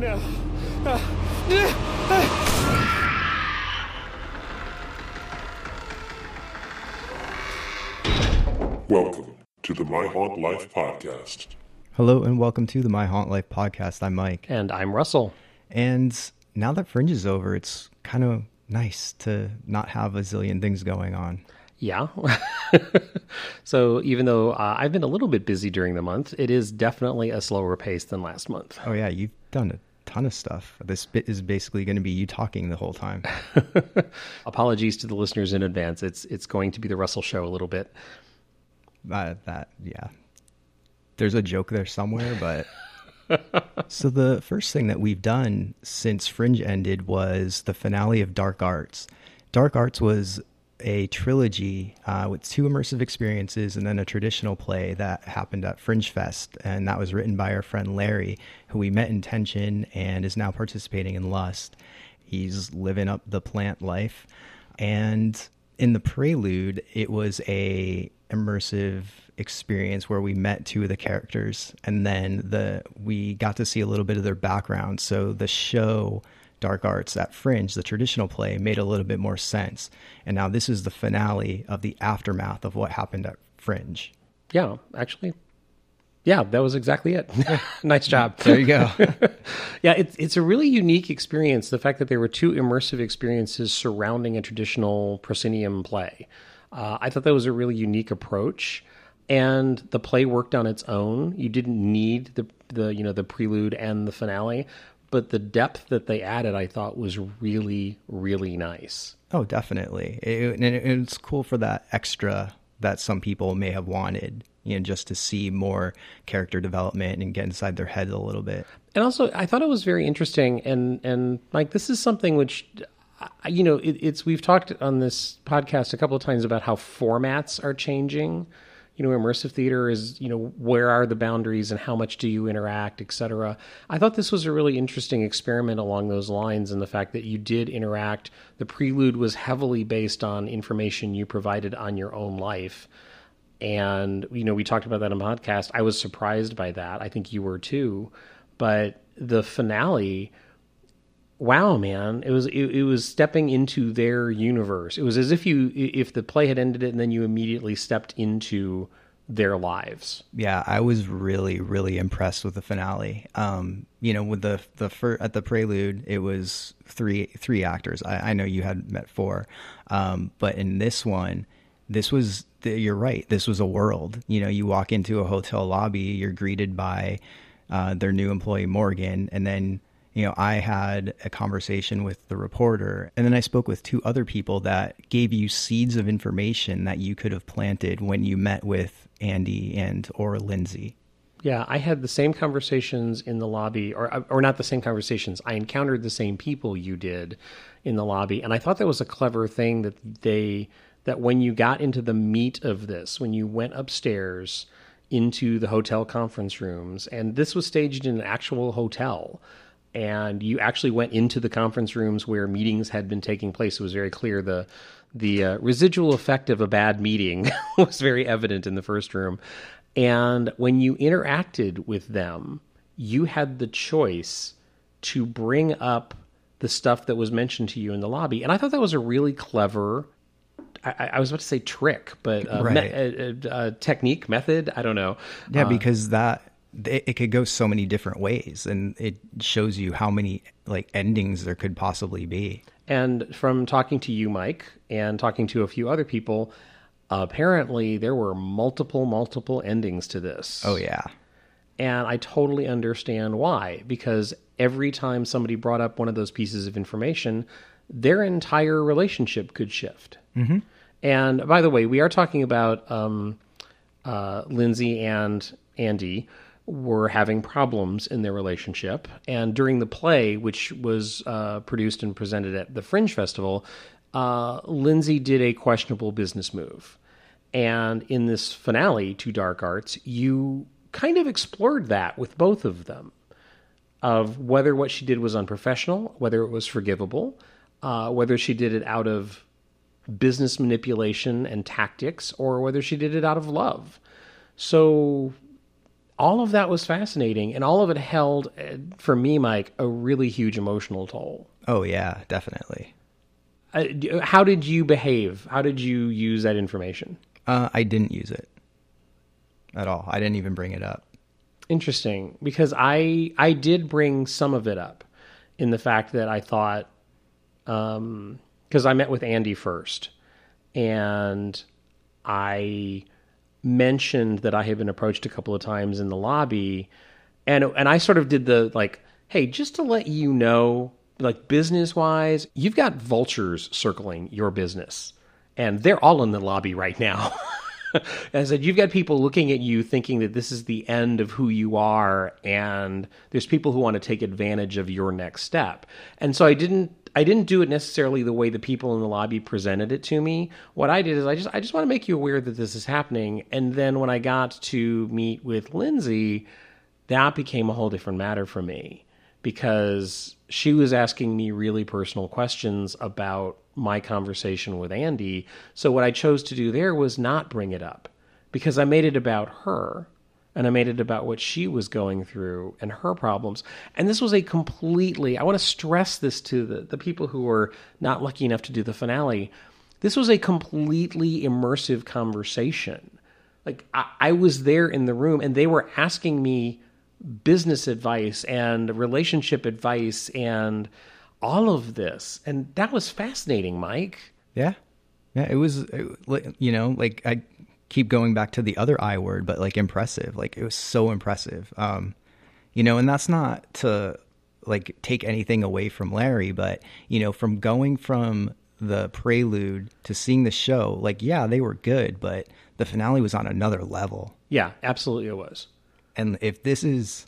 now. Uh, Welcome to the My Haunt Life podcast. Hello and welcome to the My Haunt Life podcast. I'm Mike. And I'm Russell. And now that Fringe is over, it's kind of nice to not have a zillion things going on. Yeah. so even though uh, I've been a little bit busy during the month, it is definitely a slower pace than last month. Oh, yeah. You've done a ton of stuff. This bit is basically going to be you talking the whole time. Apologies to the listeners in advance. It's it's going to be the Russell show a little bit. Uh, that, yeah. There's a joke there somewhere, but. so the first thing that we've done since Fringe ended was the finale of Dark Arts. Dark Arts was a trilogy uh, with two immersive experiences and then a traditional play that happened at Fringe Fest. And that was written by our friend Larry, who we met in Tension and is now participating in Lust. He's living up the plant life. And in the prelude, it was a immersive experience where we met two of the characters and then the we got to see a little bit of their background. So the show Dark Arts that Fringe, the traditional play, made a little bit more sense. And now this is the finale of the aftermath of what happened at Fringe. Yeah, actually. Yeah, that was exactly it. nice job. There you go. yeah, it's it's a really unique experience. The fact that there were two immersive experiences surrounding a traditional proscenium play. Uh, I thought that was a really unique approach, and the play worked on its own. You didn't need the the you know the prelude and the finale, but the depth that they added, I thought, was really really nice. Oh, definitely. It, and it, it's cool for that extra that some people may have wanted, you know, just to see more character development and get inside their head a little bit. And also, I thought it was very interesting, and and like this is something which you know, it, it's we've talked on this podcast a couple of times about how formats are changing. You know, immersive theater is, you know, where are the boundaries and how much do you interact, et cetera. I thought this was a really interesting experiment along those lines and the fact that you did interact. The prelude was heavily based on information you provided on your own life. And, you know, we talked about that in podcast. I was surprised by that. I think you were too. But the finale wow man. It was it, it, was stepping into their universe. It was as if you if the play had ended it and then you immediately stepped into their lives. Yeah i was really really impressed with the finale. Um you know with the the fir- at the prelude it was three three actors. I, I know you had met four. Um but in this one this was the, you're right. This was a world. You know you walk into a hotel lobby you're greeted by uh, their new employee morgan and then you know, I had a conversation with the reporter, and then I spoke with two other people that gave you seeds of information that you could have planted when you met with Andy and or Lindsay. Yeah, I had the same conversations in the lobby, or uh, or not the same conversations. I encountered the same people you did in the lobby, and I thought that was a clever thing that they that when you got into the meat of this, when you went upstairs into the hotel conference rooms, and this was staged in an actual hotel and you actually went into the conference rooms where meetings had been taking place. It was very clear the the uh, residual effect of a bad meeting was very evident in the first room. And when you interacted with them, you had the choice to bring up the stuff that was mentioned to you in the lobby. And I thought that was a really clever I, I, was about to say trick, but uh, right. me- uh, technique, method. I don't know. Yeah, uh, because that it, it could go so many different ways and it shows you how many like endings there could possibly be. And from talking to you mike and talking to a few other people apparently there were multiple multiple endings to this. Oh yeah. And i totally understand why because every time somebody brought up one of those pieces of information their entire relationship could shift. Mm-hmm. and by the way we are talking about um, uh, lindsay and andy were having problems in their relationship. And during the play, which was uh, produced and presented at the Fringe Festival, uh, Lindsay did a questionable business move. And in this finale to Dark Arts, you kind of explored that with both of them of whether what she did was unprofessional, whether it was forgivable, uh, whether she did it out of business manipulation and tactics, or whether she did it out of love. So all of that was fascinating, and all of it held, uh, for me, Mike, a really huge emotional toll. Oh yeah, definitely. Uh, how did you behave? How did you use that information? Uh, I didn't use it at all. I didn't even bring it up. Interesting, because I I did bring some of it up in the fact that I thought because I met with Andy first, and I mentioned that I had been approached a couple of times in the lobby, and and I sort of did the like, hey, just to let you know, like business wise, you've got vultures circling your business, and they're all in the lobby right now. I said, you've got people looking at you thinking that this is the end of who you are, and there's people who want to take advantage of your next step. And so I didn't I didn't do it necessarily the way the people in the lobby presented it to me. What I did is I just I just want to make you aware that this is happening. And then when I got to meet with Lindsay, that became a whole different matter for me because she was asking me really personal questions about my conversation with Andy. So what I chose to do there was not bring it up because I made it about her and I made it about what she was going through and her problems. And this was a completely, I want to stress this to the, the people who were not lucky enough to do the finale. This was a completely immersive conversation. Like, I, I was there in the room and they were asking me business advice and relationship advice and all of this. And that was fascinating, Mike. Yeah, yeah. It was, you know, like I keep going back to the other I word, but like impressive. Like it was so impressive. Um, you know, and that's not to like take anything away from Larry, but you know, from going from the prelude to seeing the show, like yeah, they were good, but the finale was on another level. Yeah, absolutely it was. And if this is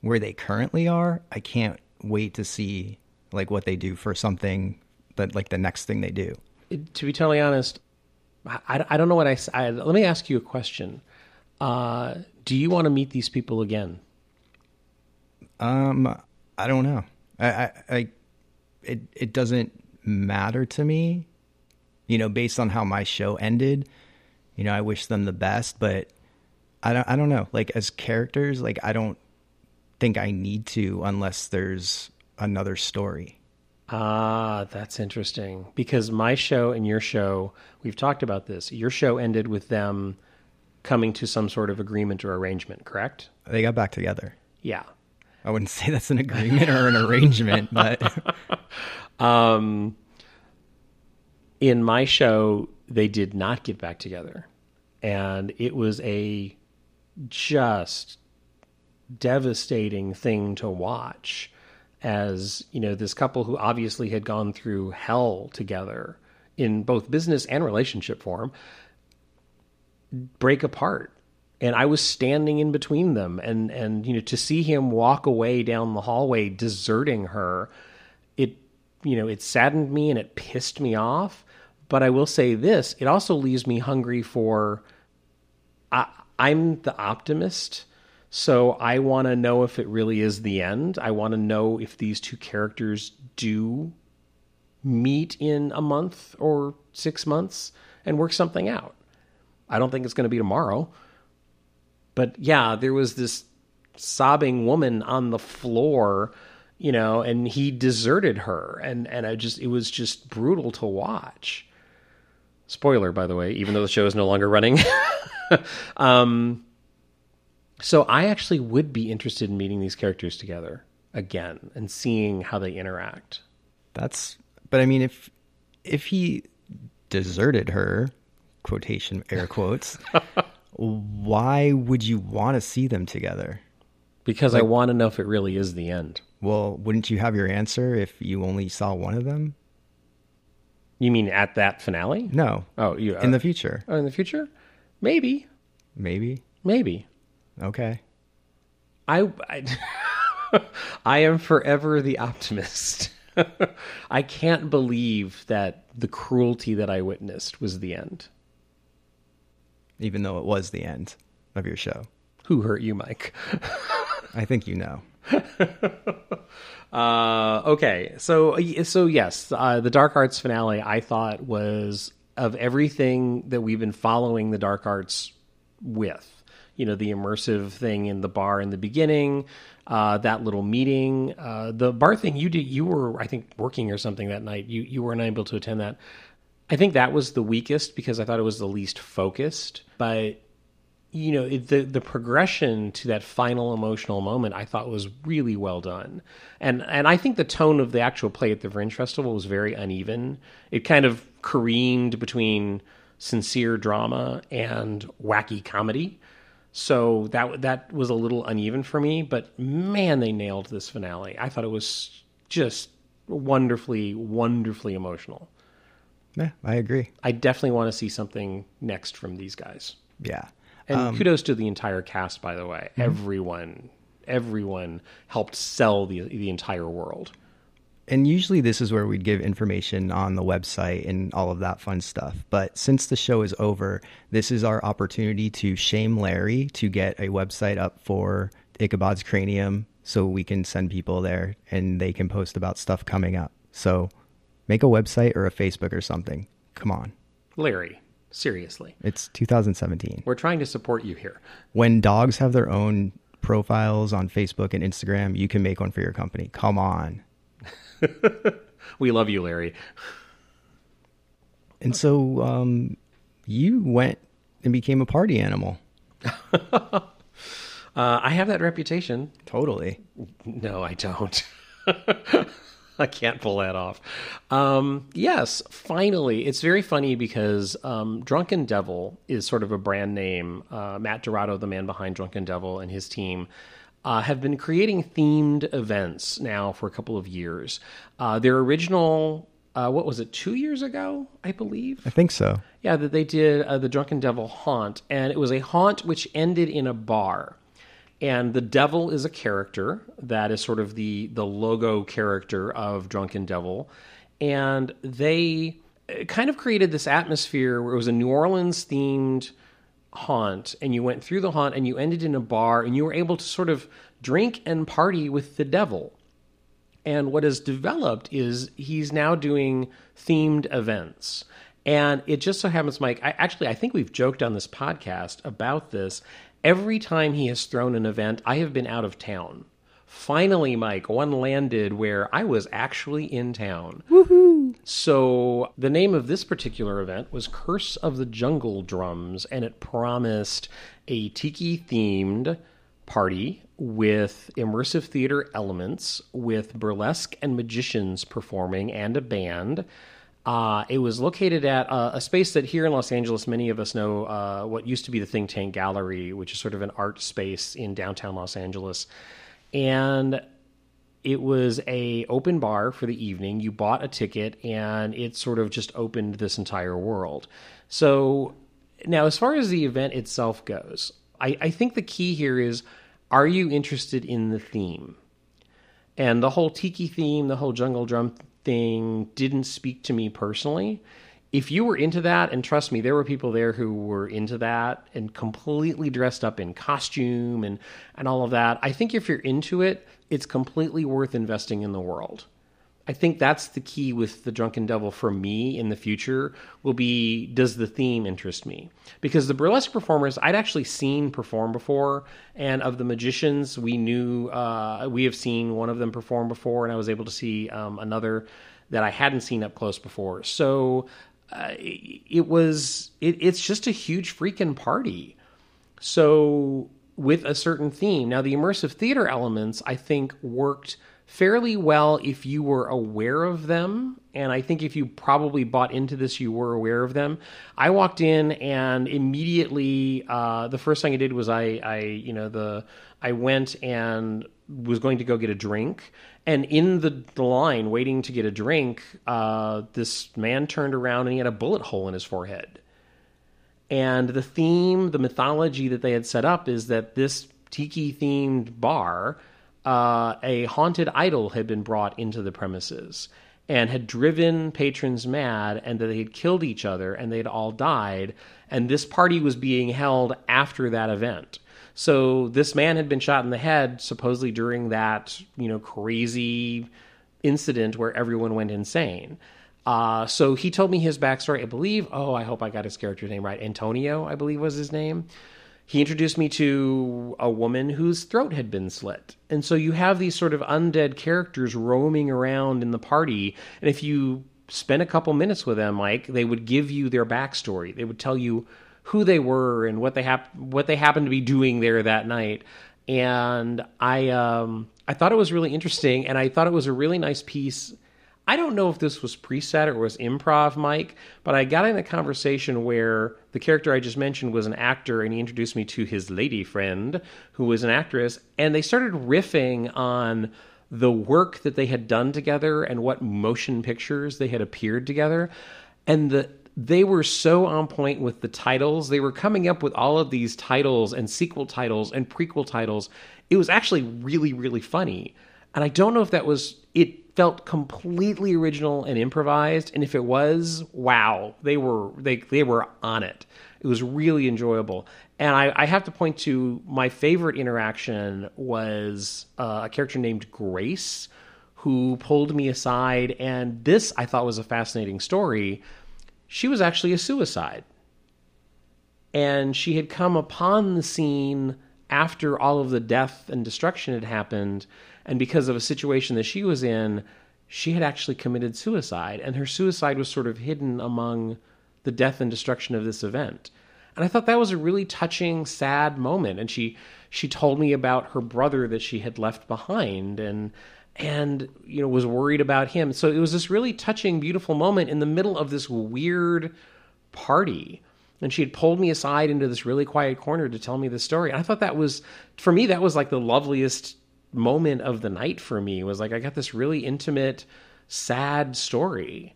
where they currently are, I can't wait to see like what they do for something that like the next thing they do. It- to be totally honest, I, I don't know what I, I- Let me ask you a question. Uh, do you want to meet these people again? Um, I don't know. I, I, I, it, it doesn't matter to me. You know, based on how my show ended, you know, I wish them the best, but I don't, I don't know. Like as characters, like I don't think I need to unless there's another story. Ah, that's interesting. Because my show and your show, we've talked about this. Your show ended with them coming to some sort of agreement or arrangement, correct? They got back together. Yeah. I wouldn't say that's an agreement or an arrangement, but um in my show, they did not get back together. And it was a just devastating thing to watch as, you know, this couple who obviously had gone through hell together in both business and relationship form break apart. And I was standing in between them and and you know to see him walk away down the hallway deserting her it you know it saddened me and it pissed me off but i will say this it also leaves me hungry for I, i'm the optimist so i want to know if it really is the end i want to know if these two characters do meet in a month or six months and work something out i don't think it's going to be tomorrow but yeah, there was this sobbing woman on the floor, you know, and he deserted her, and and I just it was just brutal to watch. Spoiler, by the way, even though the show is no longer running. um, so I actually would be interested in meeting these characters together again and seeing how they interact. that's but I mean if if he deserted her, quotation air quotes, why would you want to see them together? Because I want to know if it really is the end. Well, wouldn't you have your answer if you only saw one of them? You mean at that finale? No. Oh, you In the uh, future. oh, in the future? Maybe, Maybe. maybe. Okay. I, I, I am forever the optimist. I can't believe that the cruelty that I witnessed was the end. Even though it was the end of your show. Who hurt you, Mike? I think you know. Uh, okay, so so yes, uh, the Dark Arts finale I thought was of everything that we've been following the Dark Arts with. You know the immersive thing in the bar in the beginning, uh, that little meeting, uh, the bar thing you did. You were I think working or something that night. You you weren't able to attend that. I think that was the weakest because I thought it was the least focused. But you know it, the the progression to that final emotional moment I thought was really well done, and and I think the tone of the actual play at the Fringe Festival was very uneven. It kind of careened between sincere drama and wacky comedy. So that that was a little uneven for me, but man, they nailed this finale. I thought it was just wonderfully, wonderfully emotional. Yeah, I agree. I definitely want to see something next from these guys. Yeah. And um, kudos to the entire cast, by the way. Mm-hmm. Everyone, everyone helped sell the the entire world. And usually this is where we'd give information on the website and all of that fun stuff. But since the show is over, this is our opportunity to shame Larry to get a website up for Ichabod's Cranium so we can send people there and they can post about stuff coming up. So make a website or a Facebook or something. Come on. Larry, seriously, It's 2017. we're trying to support you here. When dogs have their own profiles on Facebook and Instagram, you can make one for your company. Come on. We love you, Larry. And so um, you went and became a party animal. Uh, I have that reputation. Totally. No, I don't. I can't pull that off. Um, yes, finally. It's very funny because um, Drunken Devil is sort of a brand name. Uh, Matt Dorado, the man behind Drunken Devil, and his team uh, have been creating themed events now for a couple of years. Uh, their original, uh, what was it, two years ago, I believe? I think so. Yeah, that they did uh, the Drunken Devil haunt, and it was a haunt which ended in a bar. And the devil is a character that is sort of the the logo character of Drunken Devil, and they uh, kind of created this atmosphere where it was a New Orleans themed haunt, and you went through the haunt and you ended in a bar, and you were able to sort of drink and party with the devil. And what has developed is he's now doing themed events. And it just so happens, Mike, I actually I think we've joked on this podcast about this. Every time he has thrown an event, I have been out of town. Finally, Mike, one landed where I was actually in town. So the name of this particular event was Curse of the Jungle Drums, and it promised a tiki themed party with immersive theater elements, with burlesque and magicians performing, and a band. Uh, it was located at uh, a space that here in Los Angeles, many of us know uh, what used to be the Think Tank Gallery, which is sort of an art space in downtown Los Angeles. And it was a open bar for the evening. You bought a ticket, and it sort of just opened this entire world. So now, as far as the event itself goes, I, I think the key here is: Are you interested in the theme? And the whole tiki theme, the whole jungle drum thing, didn't speak to me personally. If you were into that, and trust me, there were people there who were into that and completely dressed up in costume and, and all of that. I think if you're into it, it's completely worth investing in the world. I think that's the key with the Drunken Devil for me in the future will be does the theme interest me? Because the burlesque performers I'd actually seen perform before, and of the magicians we knew uh, we have seen one of them perform before, and I was able to see um, another that I hadn't seen up close before. So uh, it, was it, it's just a huge freaking party. So with a certain theme. Now, the immersive theater elements, I think, worked fairly well if you were aware of them. And I think if you probably bought into this, you were aware of them. I walked in and immediately, uh, the first thing I did was I, I, you know, the I went and was going to go get a drink. And in the, the line, waiting to get a drink, uh, this man turned around and he had a bullet hole in his forehead. And the theme, the mythology that they had set up is that this tiki themed bar, uh, a haunted idol had been brought into the premises and had driven patrons mad, and that they had killed each other and they'd all died. And this party was being held after that event. So this man had been shot in the head, supposedly during that, you know, crazy incident where everyone went insane. Uh, so he told me his backstory. I believe, oh, I hope I got his character's name right. Antonio, I believe was his name. He introduced me to a woman whose throat had been slit. And so you have these sort of undead characters roaming around in the party. And if you spend a couple minutes with them, Mike, they would give you their backstory. They would tell you who they were and what they hap- what they happened to be doing there that night. And I um, I thought it was really interesting, and I thought it was a really nice piece. I don't know if this was preset or was improv, Mike, but I got in a conversation where the character I just mentioned was an actor, and he introduced me to his lady friend, who was an actress, and they started riffing on the work that they had done together and what motion pictures they had appeared together, and the they were so on point with the titles. They were coming up with all of these titles and sequel titles and prequel titles. It was actually really, really funny. And I don't know if that was, it felt completely original and improvised. And if it was, wow, they were, they, they were on it. It was really enjoyable. And I, I have to point to my favorite interaction was uh, a character named Grace who pulled me aside. And this I thought was a fascinating story she was actually a suicide. And she had come upon the scene after all of the death and destruction had happened. And because of a situation that she was in, she had actually committed suicide. And her suicide was sort of hidden among the death and destruction of this event. And I thought that was a really touching, sad moment. And she she told me about her brother that she had left behind and and you know was worried about him. So it was this really touching, beautiful moment in the middle of this weird party. And she had pulled me aside into this really quiet corner to tell me the story. And I thought that was, for me, that was like the loveliest moment of the night for me. Was like I got this really intimate, sad story,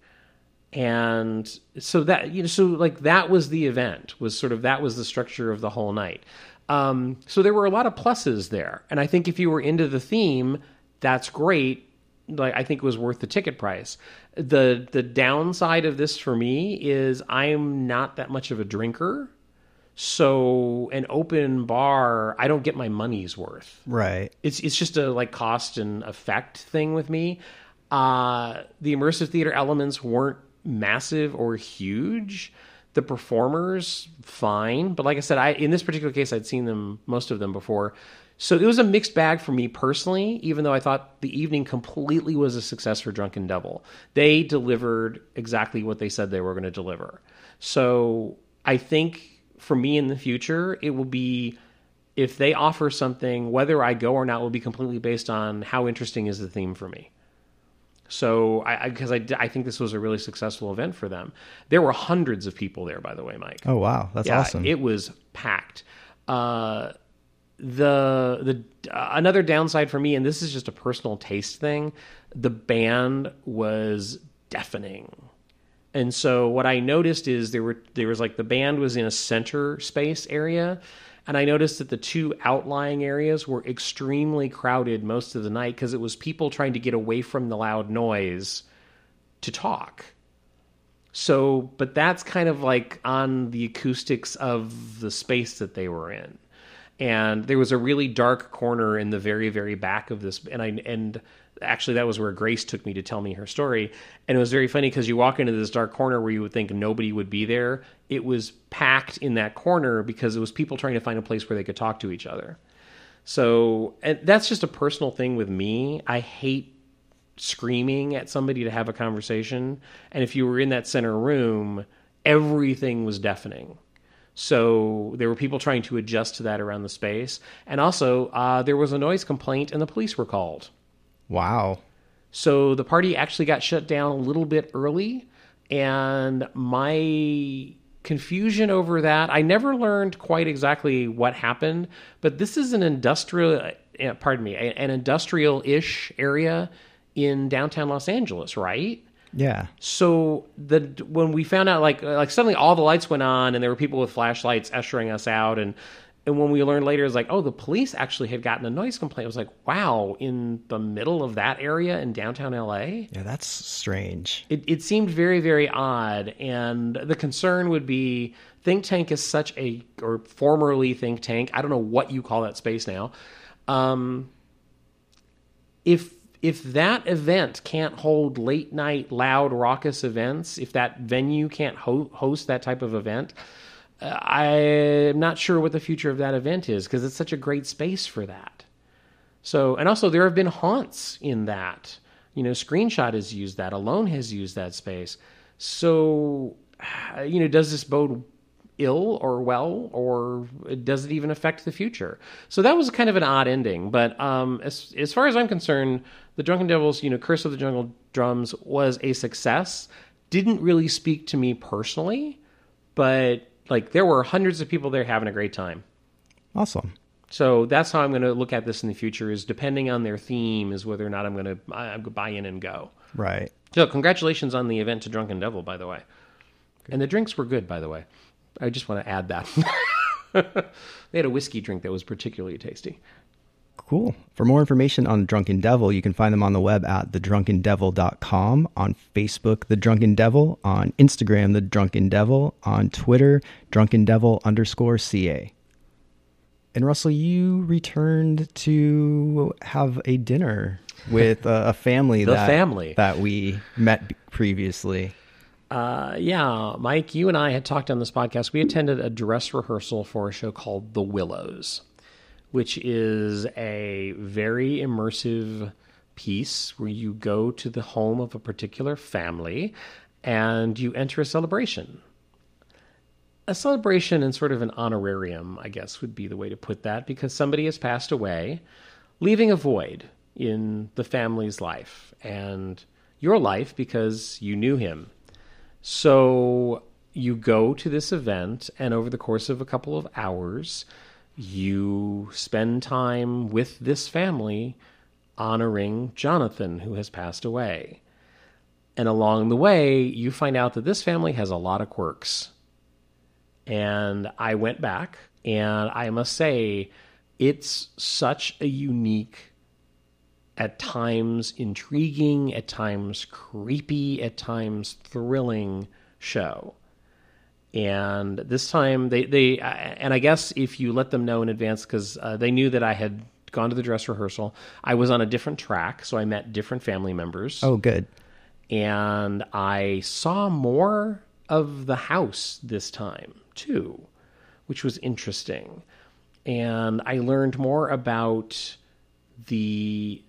and so that you know, so like that was the event. Was sort of that was the structure of the whole night. Um, so there were a lot of pluses there, and I think if you were into the theme, that's great. Like I think it was worth the ticket price. The the downside of this for me is I'm not that much of a drinker. So an open bar, I don't get my money's worth. Right. It's it's just a like cost and effect thing with me. Uh the immersive theater elements weren't massive or huge. The performers fine, but like I said, I in this particular case I'd seen them most of them before. So it was a mixed bag for me personally, even though I thought the evening completely was a success for Drunken Devil. They delivered exactly what they said they were going to deliver. So I think for me in the future, it will be if they offer something, whether I go or not will be completely based on how interesting is the theme for me. So, I because I, I, I, think this was a really successful event for them. There were hundreds of people there, by the way, Mike. Oh wow, that's yeah, awesome! It was packed. Uh, the the uh, another downside for me, and this is just a personal taste thing, the band was deafening. And so what I noticed is there were there was like the band was in a center space area, and I noticed that the two outlying areas were extremely crowded most of the night because it was people trying to get away from the loud noise to talk. So, but that's kind of like on the acoustics of the space that they were in and there was a really dark corner in the very very back of this and i and actually that was where grace took me to tell me her story. And it was very funny because you walk into this dark corner where you would think nobody would be there. It was packed in that corner because it was people trying to find a place where they could talk to each other. So and that's just a personal thing with me. I hate screaming at somebody to have a conversation. And if you were in that center room everything was deafening so there were people trying to adjust to that around the space. And also, uh, there was a noise complaint and the police were called. Wow. So the party actually got shut down a little bit early. And my confusion over that, I never learned quite exactly what happened. But this is an industrial, uh, pardon me, an industrial ish area in downtown Los Angeles, right? Yeah. So the when we found out like like suddenly all the lights went on and there were people with flashlights ushering us out and and when we learned later, it's like, oh, the police actually had gotten a noise complaint. It was like, wow, in the middle of that area in downtown LA? Yeah, that's strange. It, it seemed very, very odd. And the concern would be Think Tank is such a, or formerly Think Tank, I don't know what you call that space now. Um, if if that event can't hold late night, loud, raucous events, if that venue can't ho- host that type of event, I'm not sure what the future of that event is because it's such a great space for that. So, and also there have been haunts in that. You know, Screenshot has used that. Alone has used that space. So, you know, does this bode ill or well, or does it even affect the future? So that was kind of an odd ending. But um, as as far as I'm concerned, the Drunken Devils, you know, Curse of the Jungle Drums was a success. Didn't really speak to me personally, but like there were hundreds of people there having a great time. Awesome. So that's how I'm going to look at this in the future. Is depending on their theme, is whether or not I'm going to I, buy in and go. Right. So congratulations on the event to Drunken Devil, by the way. And the drinks were good, by the way. I just want to add that. they had a whiskey drink that was particularly tasty. Cool. For more information on Drunken Devil, you can find them on the web at thedrunkendevil.com, on Facebook, The Drunken Devil, on Instagram, The Drunken Devil, on Twitter, Drunken Devil underscore CA. And Russell, you returned to have a dinner with a, a family The that family. that we met previously. Uh, yeah, Mike, you and I had talked on this podcast. We attended a dress rehearsal for a show called The Willows, which is a very immersive piece where you go to the home of a particular family and you enter a celebration. A celebration and sort of an honorarium, I guess, would be the way to put that, because somebody has passed away, leaving a void in the family's life and your life because you knew him. So you go to this event, and over the course of a couple of hours, you spend time with this family honoring Jonathan, who has passed away. And along the way, you find out that this family has a lot of quirks. And I went back, and I must say, it's such a unique at times intriguing, at times creepy, at times thrilling show. And this time they they and I guess if you let them know in advance because uh, they knew that I had gone to the dress rehearsal, I was on a different track, so I met different family members Oh, good. and I saw more of the house this time too, which was interesting. And I learned more about the.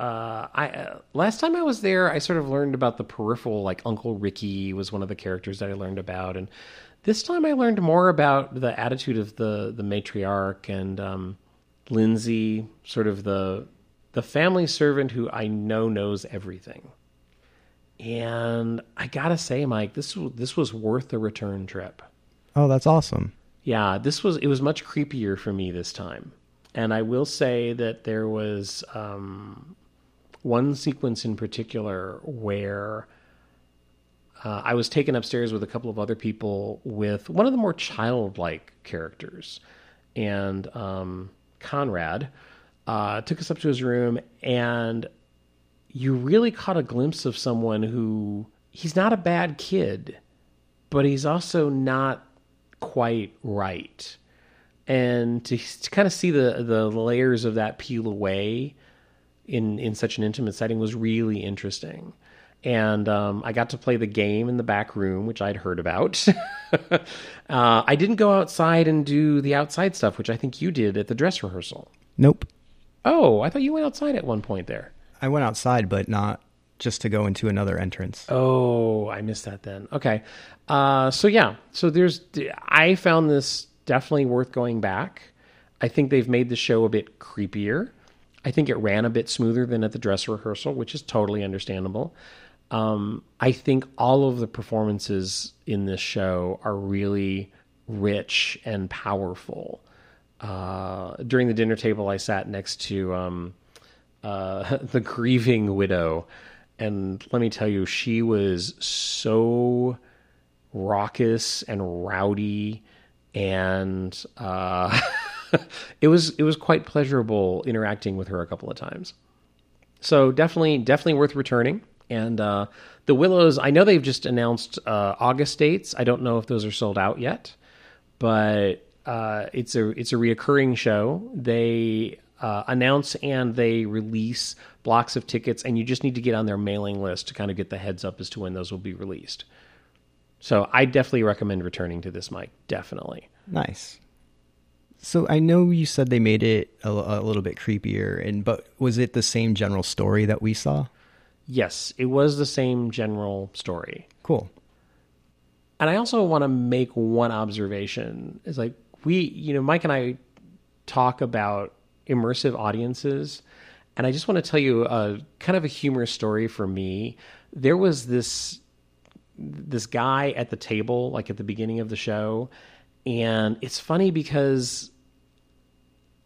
Uh, I uh, last time I was there, I sort of learned about the peripheral, like Uncle Ricky was one of the characters that I learned about, and this time I learned more about the attitude of the the matriarch and um, Lindsay, sort of the the family servant who I know knows everything. And I gotta say, Mike, this this was worth the return trip. Oh, that's awesome. Yeah, this was it was much creepier for me this time. And I will say that there was um, one sequence in particular where uh, I was taken upstairs with a couple of other people with one of the more childlike characters, and um, Conrad uh, took us up to his room, and you really caught a glimpse of someone who he's not a bad kid, but he's also not quite right. And to, to kind of see the the layers of that peel away in in such an intimate setting was really interesting. And um, I got to play the game in the back room, which I'd heard about. uh, I didn't go outside and do the outside stuff, which I think you did at the dress rehearsal. Nope. Oh, I thought you went outside at one point there. I went outside, but not just to go into another entrance. Oh, I missed that then. Okay. Uh, so yeah, so there's I found this definitely worth going back. I think they've made the show a bit creepier. I think it ran a bit smoother than at the dress rehearsal, which is totally understandable. Um, I think all of the performances in this show are really rich and powerful. Uh, during the dinner table, I sat next to um, uh, the grieving widow, and let me tell you, she was so raucous and rowdy, and uh, it was it was quite pleasurable interacting with her a couple of times. So definitely, definitely worth returning. And uh, the Willows, I know they've just announced uh, August dates. I don't know if those are sold out yet, but uh, it's a it's a reoccurring show. They uh, announce and they release blocks of tickets, and you just need to get on their mailing list to kind of get the heads up as to when those will be released. So I definitely recommend returning to this, Mike. Definitely. Nice. So I know you said they made it a, a little bit creepier, and but was it the same general story that we saw? Yes, it was the same general story. Cool. And I also want to make one observation. Is like we, you know, Mike and I talk about immersive audiences, and I just want to tell you a kind of a humorous story for me. There was this this guy at the table, like at the beginning of the show, and it's funny because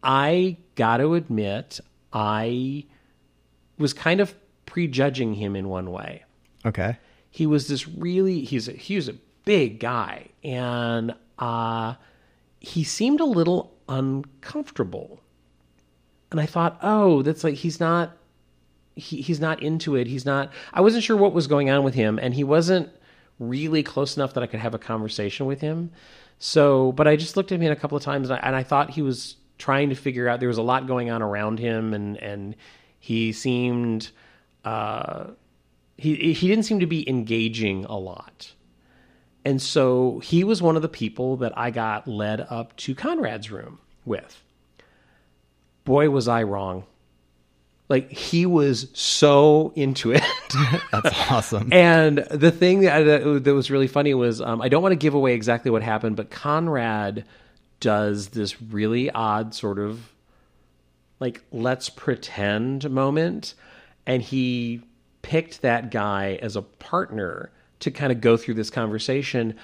I got to admit I was kind of prejudging him in one way. Okay. he was this really he's a, he was a big guy and uh he seemed a little uncomfortable. And i thought oh that's like he's not he, he's not into it. He's not i wasn't sure what was going on with him and he wasn't really close enough that i could have a conversation with him. So but i just looked at him a couple of times and I, and I thought he was trying to figure out there was a lot going on around him and and he seemed uh he he didn't seem to be engaging a lot. And so he was one of the people that I got led up to Conrad's room with. Boy was I wrong. Like he was so into it. That's awesome. And the thing that, that was really funny was um, I don't want to give away exactly what happened, but Conrad does this really odd sort of like let's pretend moment, and he picked that guy as a partner to kind of go through this conversation.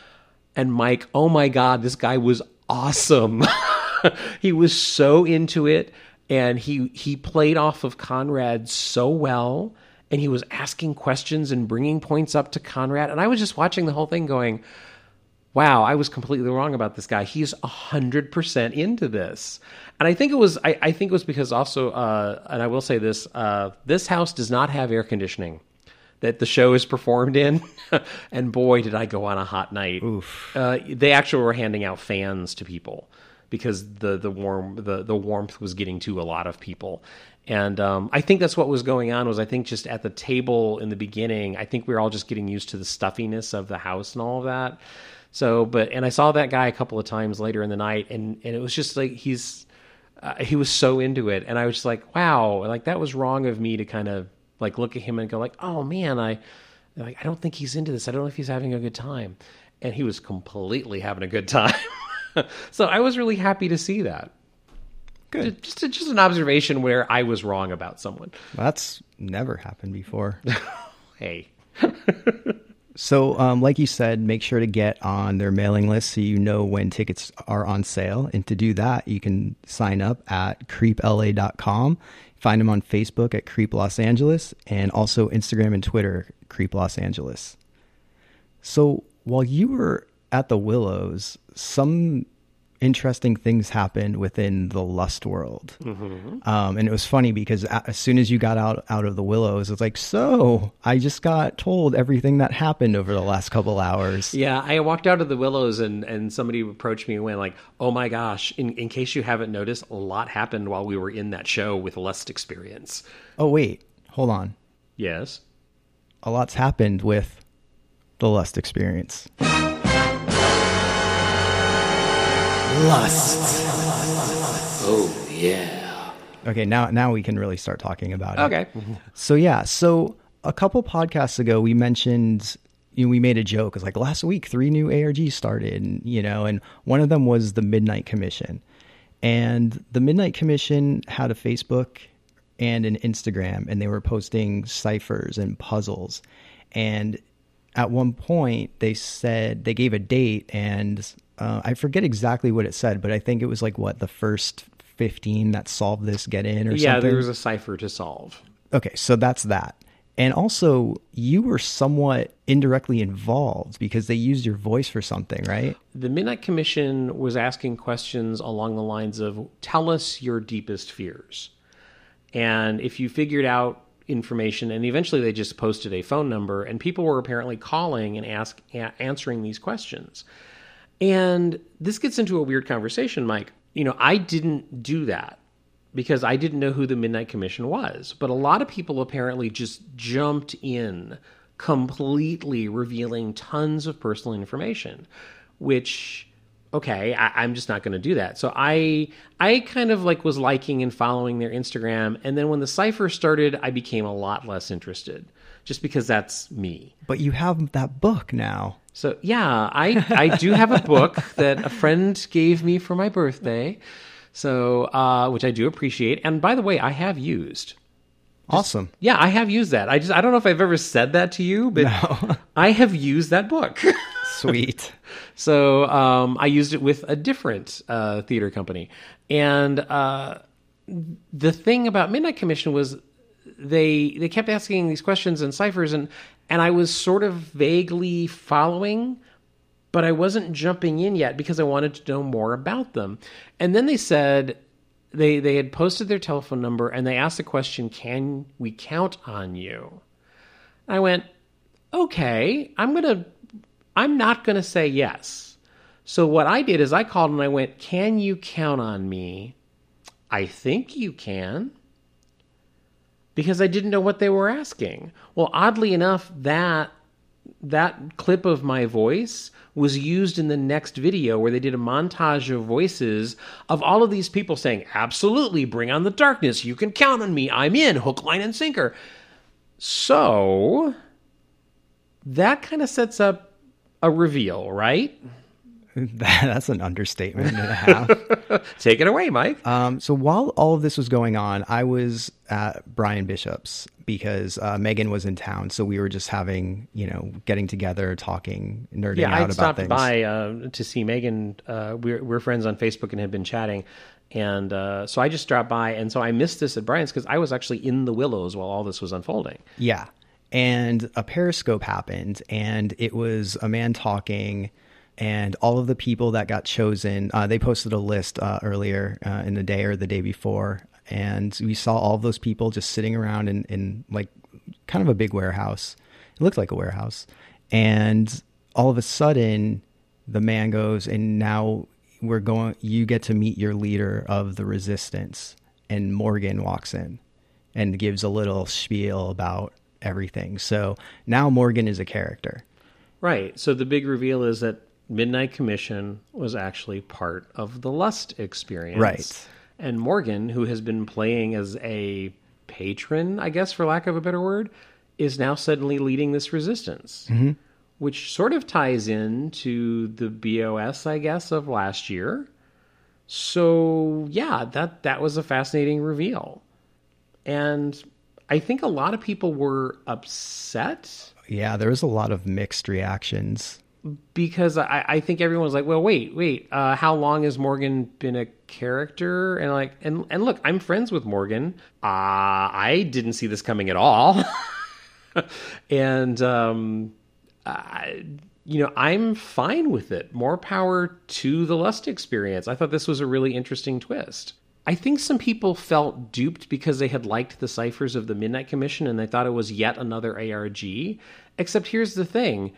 And Mike, oh my God, this guy was awesome. he was so into it, and he he played off of Conrad so well and he was asking questions and bringing points up to Conrad. And I was just watching the whole thing going, wow, I was completely wrong about this guy. He's 100% into this. And I think it was, I, I think it was because also, uh, and I will say this, uh, this house does not have air conditioning that the show is performed in. and boy, did I go on a hot night. Uh, they actually were handing out fans to people because the the warm the the warmth was getting to a lot of people and um, I think that's what was going on was I think just at the table in the beginning I think we were all just getting used to the stuffiness of the house and all of that so but and I saw that guy a couple of times later in the night and and it was just like he's uh, he was so into it and I was just like wow like that was wrong of me to kind of like look at him and go like oh man I like I don't think he's into this I don't know if he's having a good time and he was completely having a good time so I was really happy to see that. Good. Just just an observation where I was wrong about someone. That's never happened before. Hey, So, um, like you said, make sure to get on their mailing list so you know when tickets are on sale. And to do that, you can sign up at creepla.com. Find them on Facebook at Creep Los Angeles and also Instagram and Twitter, Creep Los Angeles. So, while you were at the Willows, some interesting things happened within the lust world. Um, and it was funny because as soon as you got out out of the Willows, it's like, so I just got told everything that happened over the last couple hours. yeah, I walked out of the Willows and and somebody approached me and went like, "Oh my gosh!" In in case you haven't noticed, a lot happened while we were in that show with Lust Experience. Oh wait, hold on. Yes. A lot's happened with the lust experience. Oh, yeah. Okay, now now we can really start talking about it. Okay. So yeah, so a couple podcasts ago we mentioned you know, we made a joke. It's like last week three new ARGs started, and, you know, and one of them was the Midnight Commission. And the Midnight Commission had a Facebook and an Instagram, and they were posting ciphers and puzzles. And at one point, they said they gave a date, and uh, I forget exactly what it said, but I think it was like what the first fifteen that solved this get in or Yeah, something. there was a cipher to solve. Okay, so that's that. And also, you were somewhat indirectly involved because they used your voice for something, right? The Midnight Commission was asking questions along the lines of tell us your deepest fears. And if you figured out information, and eventually they just posted a phone number, and people were apparently calling and ask, a- answering these questions. And this gets into a weird conversation, Mike. You know, I didn't do that because I didn't know who the Midnight Commission was. But a lot of people apparently just jumped in completely revealing tons of personal information, which okay, I, am just not going to do that. So I I kind of like was liking and following their Instagram, and then when the cipher started, I became a lot less interested, just because that's me. But you have that book now. So yeah, I I do have a book that a friend gave me for my birthday, so uh, which I do appreciate. And by the way, I have used. Awesome. Yeah, I have used that. I just I don't know if I've ever said that to you, but No. I have used that book. Sweet. So um, I used it with a different uh, theater company, and uh, the thing about Midnight Commission was they they kept asking these questions and ciphers, and and I was sort of vaguely following, but I wasn't jumping in yet because I wanted to know more about them. And then they said they they had posted their telephone number and they asked the question, "Can we count on you?" I went, "Okay, I'm gonna I'm not going to say yes. So what I did is I called and I went, "Can you count on me?" I think you can. Because I didn't know what they were asking. Well, oddly enough, that that clip of my voice was used in the next video where they did a montage of voices of all of these people saying, Absolutely, bring on the darkness. You can count on me. I'm in, hook, line, and sinker. So that kind of sets up a reveal, right? That's an understatement and a half. Take it away, Mike. Um, so while all of this was going on, I was at Brian Bishop's because uh, Megan was in town. So we were just having, you know, getting together, talking, nerding yeah, out I about stopped things. by uh, to see Megan. Uh, we're, we're friends on Facebook and had been chatting. And uh, so I just dropped by. And so I missed this at Brian's because I was actually in the Willows while all this was unfolding. Yeah. And a periscope happened, and it was a man talking, and all of the people that got chosen, uh, they posted a list uh, earlier uh, in the day or the day before. And we saw all of those people just sitting around in, in like kind of a big warehouse. It looked like a warehouse. And all of a sudden, the man goes, and now we're going, you get to meet your leader of the resistance. And Morgan walks in and gives a little spiel about everything. So now Morgan is a character. Right. So the big reveal is that Midnight Commission was actually part of the Lust experience. Right. And Morgan, who has been playing as a patron, I guess, for lack of a better word, is now suddenly leading this resistance, mm-hmm. which sort of ties in to the BOS, I guess, of last year. So yeah, that that was a fascinating reveal, and I think a lot of people were upset Yeah, there was a lot of mixed reactions. Because I, I think everyone was like, well, wait, wait, uh, how long has Morgan been a character? And like, and and look, I'm friends with Morgan. Uh, I didn't see this coming at all, and um, I, you know, I'm fine with it. More power to the Lust experience. I thought this was a really interesting twist. I think some people felt duped because they had liked the ciphers of the Midnight Commission and they thought it was yet another ARG. Except here's the thing,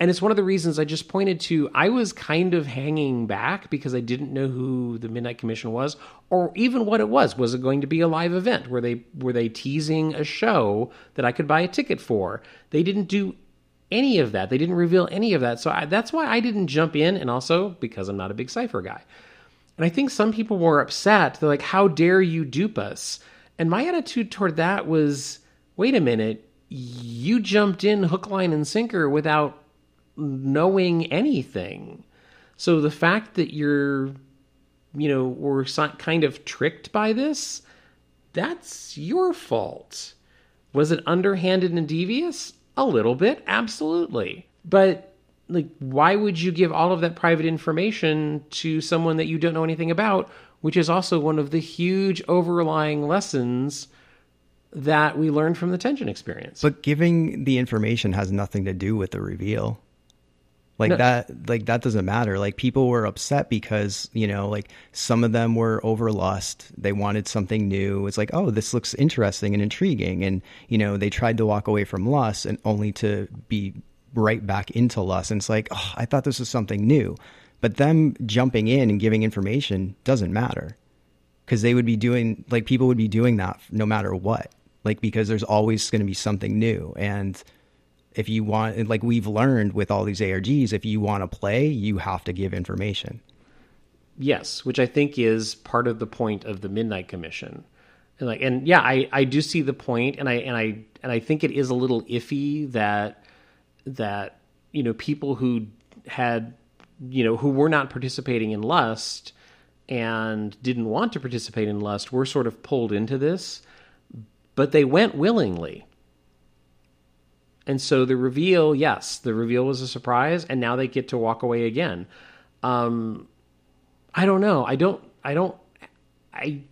and it's one of the reasons I just pointed to. I was kind of hanging back because I didn't know who the Midnight Commission was, or even what it was. Was it going to be a live event? Were they were they teasing a show that I could buy a ticket for? They didn't do any of that. They didn't reveal any of that. So I, that's why I didn't jump in, and also because I'm not a big cipher guy. And I think some people were upset. They're like, how dare you dupe us? And my attitude toward that was wait a minute, you jumped in hook, line, and sinker without knowing anything. So the fact that you're, you know, were kind of tricked by this, that's your fault. Was it underhanded and devious? A little bit, absolutely. But like why would you give all of that private information to someone that you don't know anything about, which is also one of the huge overlying lessons that we learned from the tension experience. But giving the information has nothing to do with the reveal. Like No. that like that doesn't matter. Like people were upset because, you know, like some of them were over lust. They wanted something new. It's like, "Oh, this looks interesting and intriguing." And, you know, they tried to walk away from lust and only to be right back into lust. And it's like, "Oh, I thought this was something new." But them jumping in and giving information doesn't matter. because they would be doing like people would be doing that no matter what like because there's always going to be something new and If you want, like we've learned with all these ARGs, if you want to play, you have to give information. Yes, which I think is part of the point of the Midnight Commission. And like and yeah, I I do see the point and I and I and I think it is a little iffy that that you know people who had you know who were not participating in lust and didn't want to participate in lust were sort of pulled into this, but they went willingly. And so the reveal, yes, the reveal was a surprise, and now they get to walk away again. Um, I don't know. I don't. I don't. I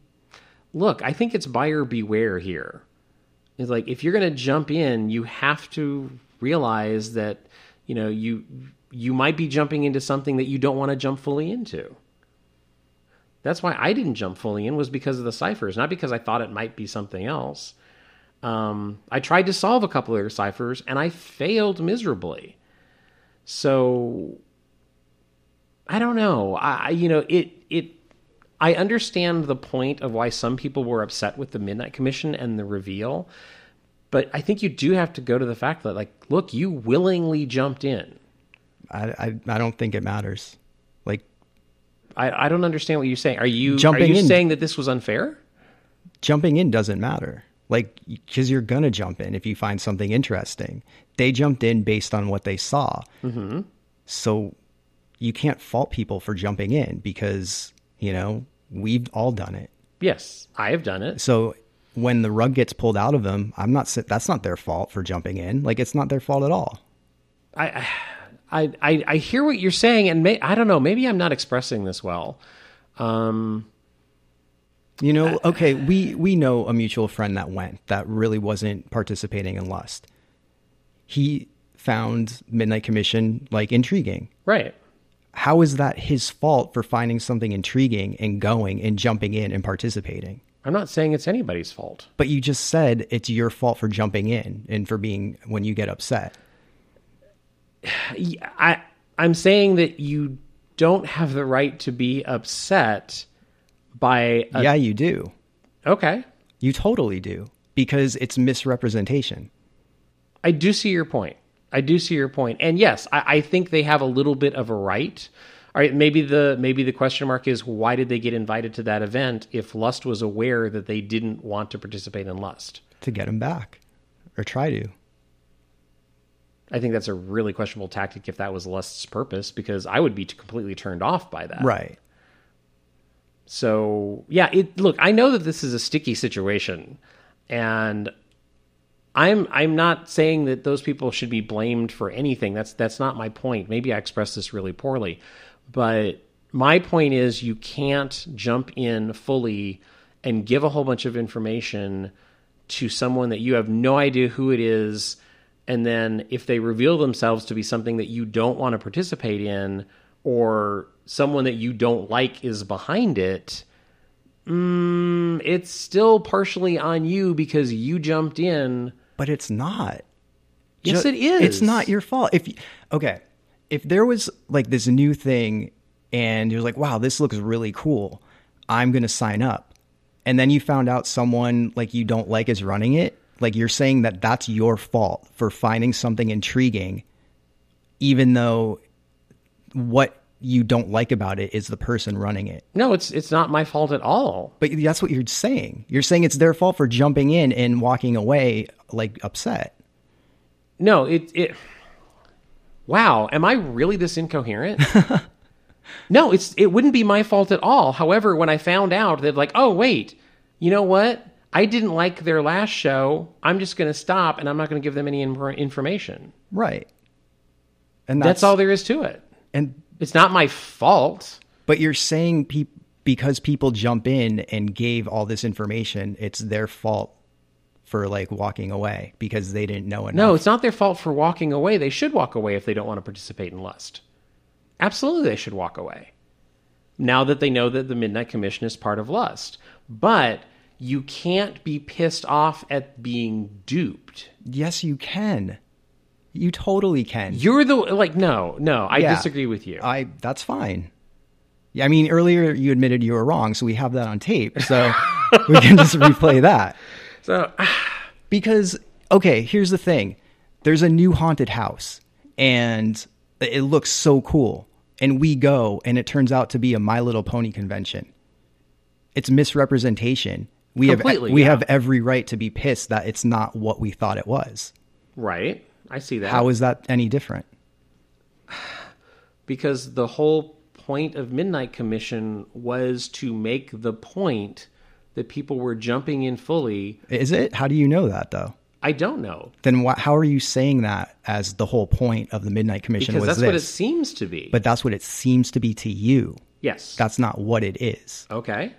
look. I think it's buyer beware here. It's like if you're going to jump in, you have to realize that you know you you might be jumping into something that you don't want to jump fully into. That's why I didn't jump fully in was because of the ciphers, not because I thought it might be something else. Um, I tried to solve a couple of their ciphers and I failed miserably. So I don't know. I you know it it. I understand the point of why some people were upset with the Midnight Commission and the reveal, but I think you do have to go to the fact that like, look, you willingly jumped in. I, I, I don't think it matters. Like I, I don't understand what you're saying. Are you Jumping are you in- saying that this was unfair? jumping in doesn't matter. Like because you're gonna jump in if you find something interesting. They jumped in based on what they saw. Mm-hmm. So you can't fault people for jumping in because you know we've all done it. Yes, I have done it. So when the rug gets pulled out of them, I'm not. That's not their fault for jumping in. Like it's not their fault at all. I, I, I, I hear what you're saying, and may, I don't know. Maybe I'm not expressing this well. Um, You know, okay, we we know a mutual friend that went that really wasn't participating in lust. He found Midnight Commission like intriguing. right. How is that his fault for finding something intriguing and going and jumping in and participating? I'm not saying it's anybody's fault. But you just said it's your fault for jumping in and for being when you get upset. I, I'm saying that you don't have the right to be upset by. A, yeah, you do. Okay. You totally do because it's misrepresentation. I do see your point. I do see your point, and yes, I, I think they have a little bit of a right. All right, maybe the maybe the question mark is why did they get invited to that event if Lust was aware that they didn't want to participate in Lust? to get him back or try to. I think that's a really questionable tactic if that was Lust's purpose, because I would be completely turned off by that. Right. So yeah, it look, I know that this is a sticky situation, and I'm I'm not saying that those people should be blamed for anything. That's that's not my point. Maybe I expressed this really poorly, but my point is you can't jump in fully and give a whole bunch of information to someone that you have no idea who it is and then if they reveal themselves to be something that you don't want to participate in or someone that you don't like is behind it mm, it's still partially on you because you jumped in But it's not. Yes, Ju- it is. It's not your fault. If okay, if there was like this new thing and you're like, "Wow, this looks really cool. I'm going to sign up." And then you found out someone like you don't like is running it, like you're saying that that's your fault for finding something intriguing even though what you don't like about it is the person running it. no it's it's not my fault at all But that's what you're saying. You're saying it's their fault for jumping in and walking away like upset. No, it it. Wow, am I really this incoherent? no, it's it wouldn't be my fault at all. However, when I found out that like, oh wait, you know what? I didn't like their last show. I'm just going to stop and I'm not going to give them any in- information. Right. And That's, all there is to it. And It's not my fault. but you're saying pe- because people jump in and gave all this information, it's their fault for like walking away because they didn't know enough. No, it's not their fault for walking away. They should walk away if they don't want to participate in lust. Absolutely, they should walk away. Now that they know that the Midnight Commission is part of lust. But you can't be pissed off at being duped. Yes, you can. You totally can. You're the like no, no, I Yeah. disagree with you. I that's fine. Yeah, I mean earlier you admitted you were wrong, so we have that on tape. So we can just replay that. so ah. Because okay, here's the thing. there's a new haunted house and it looks so cool. And we go and it turns out to be a My Little Pony convention. It's misrepresentation. We Completely, have we yeah. have every right to be pissed that it's not what we thought it was. Right. I see that. How is that any different? because the whole point of Midnight Commission was to make the point that people were jumping in fully. Is it? How do you know that though? I don't know Then wh- how are you saying that as the whole point of the Midnight Commission because was that's this? what it seems to be. but that's what it seems to be to you. yes, That's not what it is. okay.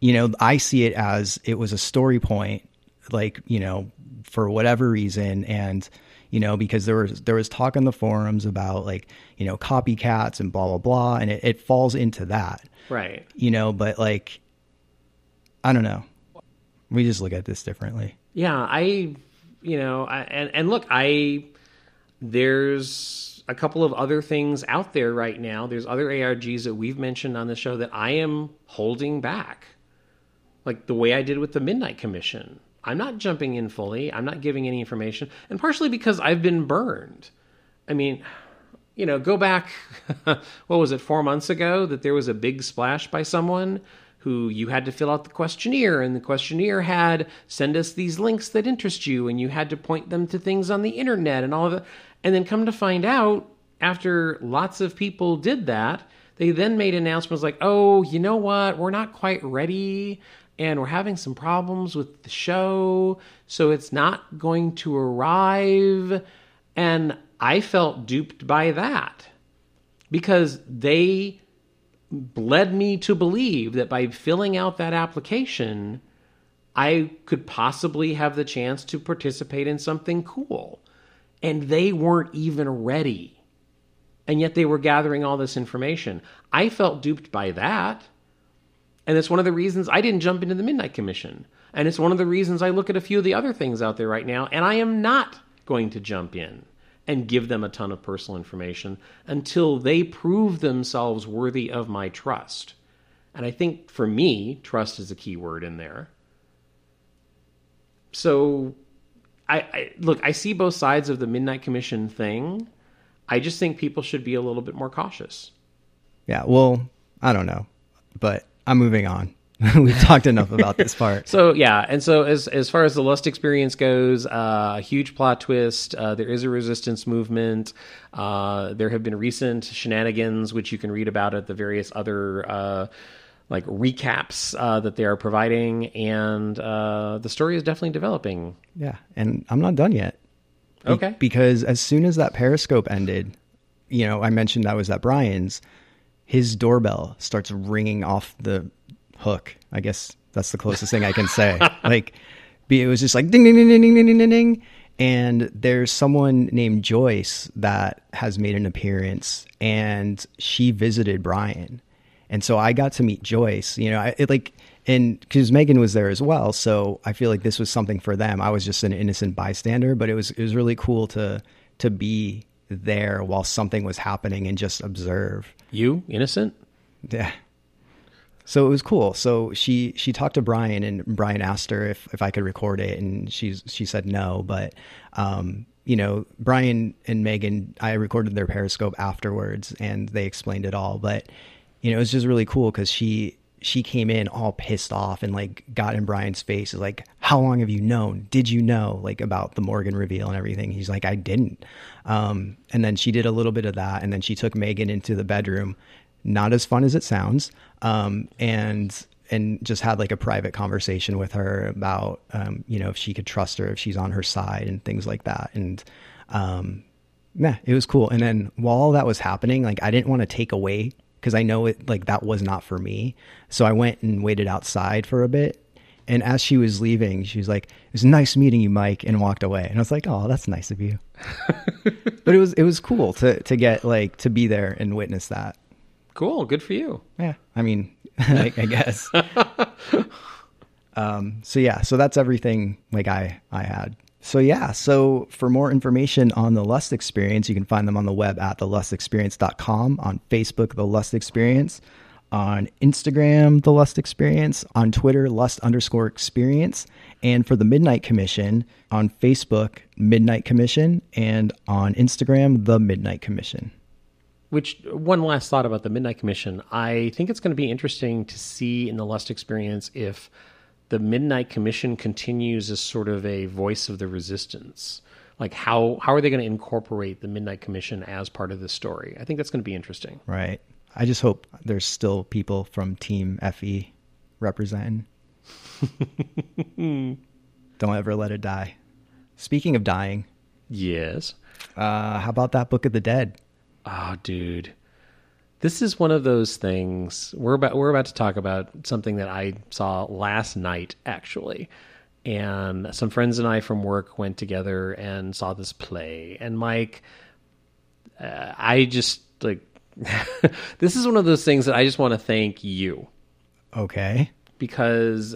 you know, I see it as it was a story point, like, you know, for whatever reason. And, you know, because there was, there was talk in the forums about like, you know, copycats and blah, blah, blah. And it, it falls into that, Right. you know, but like, I don't know. We just look at this differently. Yeah, I, you know, I, and and look, I there's a couple of other things out there right now. There's other ARGs that we've mentioned on the show that I am holding back, like the way I did with the Midnight Commission. I'm not jumping in fully. I'm not giving any information, and partially because I've been burned. I mean, you know, go back, what was it, four months ago, that there was a big splash by someone who you had to fill out the questionnaire, and the questionnaire had send us these links that interest you, and you had to point them to things on the internet and all of that. And then come to find out, after lots of people did that, they then made announcements like, oh, you know what, we're not quite ready. And we're having some problems with the show, so it's not going to arrive. And I felt duped by that because they led me to believe that by filling out that application, I could possibly have the chance to participate in something cool. And they weren't even ready. And yet they were gathering all this information. I felt duped by that. And it's one of the reasons I didn't jump into the Midnight Commission. And it's one of the reasons I look at a few of the other things out there right now, and I am not going to jump in and give them a ton of personal information until they prove themselves worthy of my trust. And I think for me, trust is a key word in there. So I, I look, I see both sides of the Midnight Commission thing. I just think people should be a little bit more cautious. Yeah. Well, I don't know, but I'm moving on. We've talked enough about this part. So yeah, and so as as far as the Lust experience goes, uh, a huge plot twist. Uh, there is a resistance movement. Uh, there have been recent shenanigans, which you can read about at the various other uh, like recaps uh, that they are providing, and uh, the story is definitely developing. Yeah. And I'm not done yet. Be- Okay. because as soon as that Periscope ended, you know, I mentioned that was at Brian's, his doorbell starts ringing off the hook. I guess that's the closest thing I can say. Like, it was just like ding, ding, ding, ding, ding, ding, ding, ding. And there's someone named Joyce that has made an appearance, and she visited Brian, and so I got to meet Joyce. You know, I, it like and because Megan was there as well, so I feel like this was something for them. I was just an innocent bystander, but it was it was really cool to to be there while something was happening and just observe. You innocent? Yeah. So it was cool. So she she talked to Brian and Brian asked her if if I could record it and she's she said no, but um you know, Brian and Megan, I recorded their Periscope afterwards and they explained it all, but you know, it was just really cool cuz she she came in all pissed off and like got in Brian's face is like, "How long have you known? Did you know like about the Morgan reveal and everything?" He's like, "I didn't." Um, and then she did a little bit of that, and then she took Megan into the bedroom. Not as fun as it sounds, um, and and just had like a private conversation with her about um, you know if she could trust her, if she's on her side, and things like that. And um, yeah, it was cool. And then while that was happening, like I didn't want to take away because I know it like that was not for me. So I went and waited outside for a bit. And as she was leaving, she was like, "It was nice meeting you, Mike," and walked away. And I was like, "Oh, that's nice of you." but it was it was cool to to get like to be there and witness that. Cool. Good for you. Yeah, I mean, I, I guess. um. So yeah. So that's everything. Like I I had. So yeah. So for more information on the Lust Experience, you can find them on the web at thelustexperience.com, on Facebook, The Lust Experience, On Instagram, The Lust Experience. On Twitter, Lust underscore experience. And for the Midnight Commission, on Facebook, Midnight Commission. And on Instagram, The Midnight Commission. Which one last thought about the Midnight Commission? I think it's going to be interesting to see in the Lust experience if the Midnight Commission continues as sort of a voice of the resistance. Like how how are they going to incorporate the Midnight Commission as part of the story? I think that's going to be interesting. Right. I just hope there's still people from Team FE representing. Don't ever let it die. Speaking of dying, Yes. uh, how about that Book of the Dead? Oh, dude. This is one of those things. We're about we're about to talk about something that I saw last night actually. And some friends and I from work went together and saw this play. And Mike uh, I just like this is one of those things that I just want to thank you Okay. because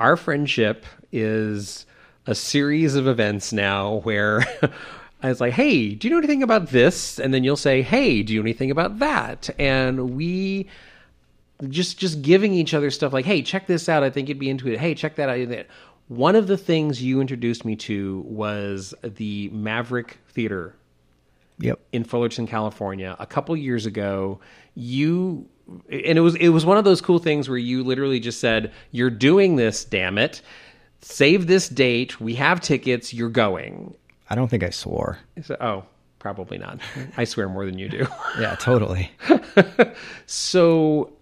our friendship is a series of events now where I was like, hey, do you know anything about this? And then you'll say, hey, do you know anything about that? And we just just giving each other stuff like, hey, check this out. I think you'd be into it. Hey, check that out. One of the things you introduced me to was the Maverick Theater Yep. in Fullerton, California, a couple years ago. You and it was it was one of those cool things where you literally just said, "You're doing this, damn it! Save this date. We have tickets. You're going." I don't think I swore. I said, oh, probably not. I swear more than you do. Yeah, totally. so,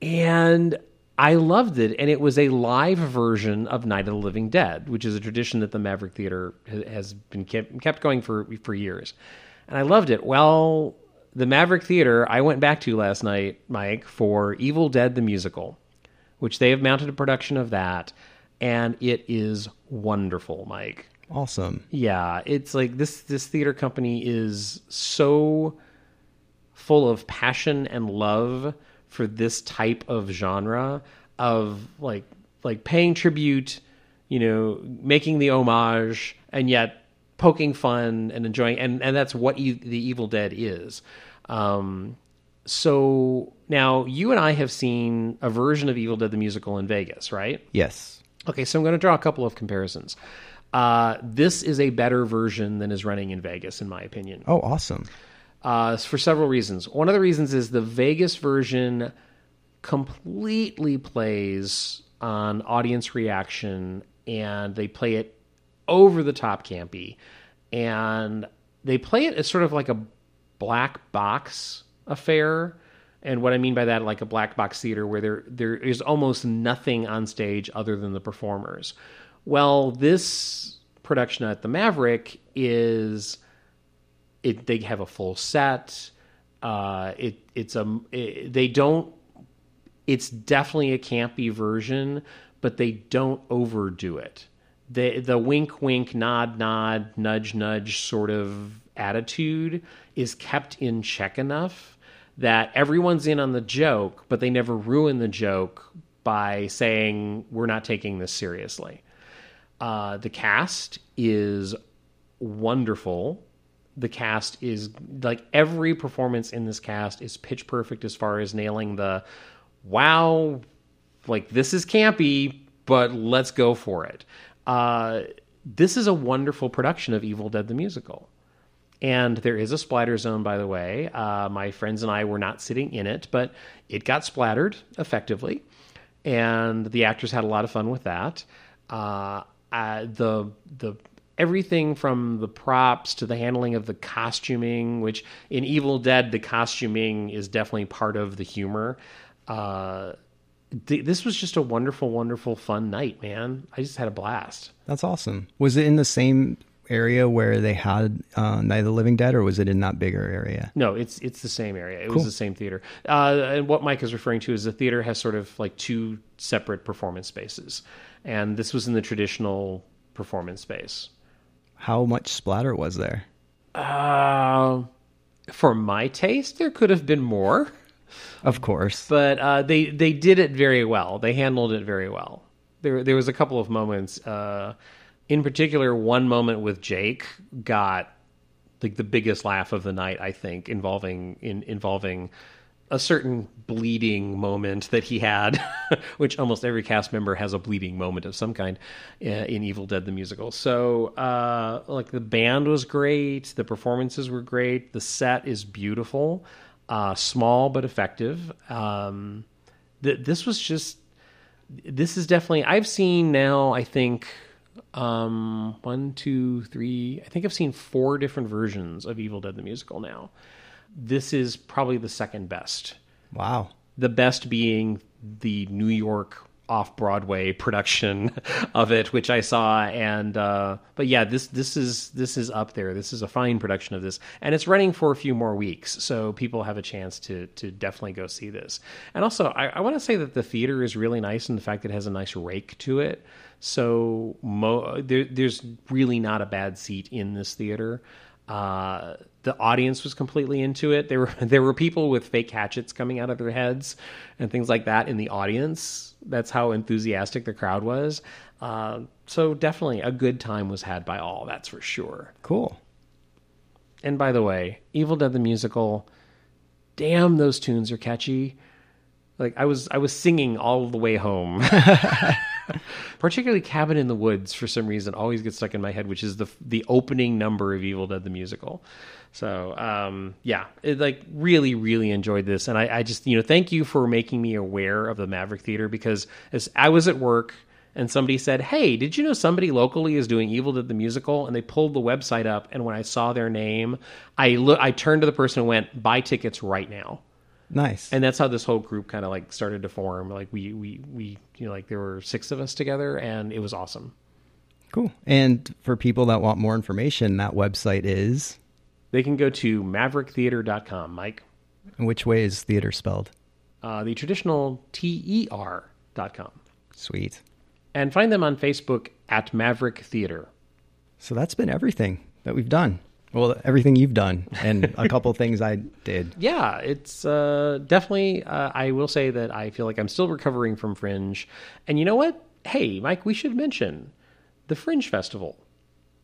and I loved it, and it was a live version of Night of the Living Dead, which is a tradition that the Maverick Theater has been kept, kept going for for years, and I loved it. Well, the Maverick Theater, I went back to last night, Mike, for Evil Dead the musical, which they have mounted a production of that, and it is wonderful, Mike. Awesome. Yeah, it's like this this theater company is so full of passion and love for this type of genre of like like paying tribute, you know, making the homage and yet poking fun and enjoying and and that's what e- the Evil Dead is. Um so now you and I have seen a version of Evil Dead the musical in Vegas, right? Yes. Okay, so I'm going to draw a couple of comparisons. Uh, this is a better version than is running in Vegas, in my opinion, Oh, awesome. uh, for several reasons. One of the reasons is the Vegas version completely plays on audience reaction, and they play it over the top campy, and they play it as sort of like a black box affair. And what I mean by that, like a black box theater where there there is almost nothing on stage other than the performers. Well, this production at the Maverick is it they have a full set. Uh, it it's a it, they don't. It's definitely a campy version, but they don't overdo it. The the wink wink nod nod nudge nudge sort of attitude is kept in check enough that everyone's in on the joke, but they never ruin the joke by saying we're not taking this seriously. Uh, the cast is wonderful. The cast is like every performance in this cast is pitch perfect as far as nailing the wow, like this is campy, but let's go for it. Uh, this is a wonderful production of Evil Dead the musical. And there is a splatter zone, by the way. Uh, my friends and I were not sitting in it, but it got splattered effectively. And the actors had a lot of fun with that. Uh, uh, the the everything from the props to the handling of the costuming, which in Evil Dead the costuming is definitely part of the humor. Uh, th- this was just a wonderful, wonderful, fun night, man. I just had a blast. That's awesome. Was it in the same area where they had uh, Night of the Living Dead, or was it in that bigger area? No, it's it's the same area. It Cool. was the same theater. Uh, and what Mike is referring to is the theater has sort of like two separate performance spaces, and this was in the traditional performance space. How much splatter was there? Uh, for my taste, there could have been more, Of course. but uh, they they did it very well. They handled it very well. There there was a couple of moments. Uh, in particular, one moment with Jake got like the biggest laugh of the night. I think involving in involving a certain bleeding moment that he had, which almost every cast member has a bleeding moment of some kind uh, in Evil Dead the musical. So, uh, like the band was great, the performances were great, the set is beautiful, uh, small but effective. Um, th- this was just, this is definitely. I've seen now. I think um, one, two, three. I think I've seen four different versions of Evil Dead the musical now. This is probably the second best Wow. the best being the New York off Broadway production of it, which I saw, and uh, but yeah, this this is this is up there. This is a fine production of this, and it's running for a few more weeks, so people have a chance to to definitely go see this. And also, I, I want to say that the theater is really nice, and the fact that it has a nice rake to it. So mo- there, there's really not a bad seat in this theater. Uh, the audience was completely into it. There were there were people with fake hatchets coming out of their heads and things like that in the audience. That's how enthusiastic the crowd was. Uh, so definitely a good time was had by all. That's for sure. Cool. And by the way, Evil Dead the musical, damn those tunes are catchy. Like I was I was singing all the way home. Particularly Cabin in the Woods for some reason always gets stuck in my head, which is the the opening number of Evil Dead the musical. So um, yeah, it, like really really enjoyed this, and I, I just you know thank you for making me aware of the Maverick Theater because as I was at work and somebody said, "Hey, did you know somebody locally is doing Evil Dead the musical?" And they pulled the website up, and when I saw their name, I look I turned to the person and went, "Buy tickets right now." Nice. and that's how this whole group kind of like started to form like we we we you know like there were six of us together and it was awesome cool. And for people that want more information, that website is. they can go to mavericktheater.com mike Which way is theater spelled? uh, the traditional ter dot com Sweet. and find them on facebook at maverick theater So that's been everything that we've done. Well, everything you've done, and a couple things I did. yeah it's uh, definitely uh, i will say that i feel like i'm still recovering from fringe and you know what hey mike we should mention the fringe festival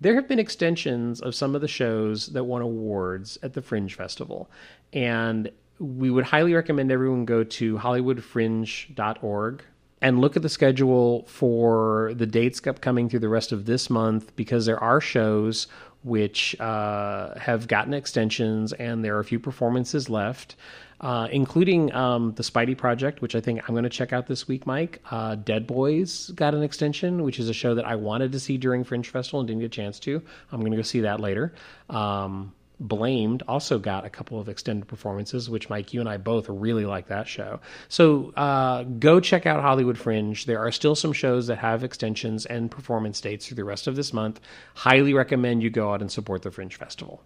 there have been extensions of some of the shows that won awards at the Fringe Festival. And we would highly recommend everyone go to hollywoodfringe.org and look at the schedule for the dates upcoming through the rest of this month because there are shows which uh, have gotten extensions and there are a few performances left. Uh, including um, the Spidey Project, which I think I'm going to check out this week, Mike. Uh, Dead Boys got an extension, which is a show that I wanted to see during Fringe Festival and didn't get a chance to. I'm going to go see that later. Um, Blamed also got a couple of extended performances, which Mike, you and I both really like that show. So uh, go check out Hollywood Fringe. There are still some shows that have extensions and performance dates through the rest of this month. Highly recommend you go out and support the Fringe Festival.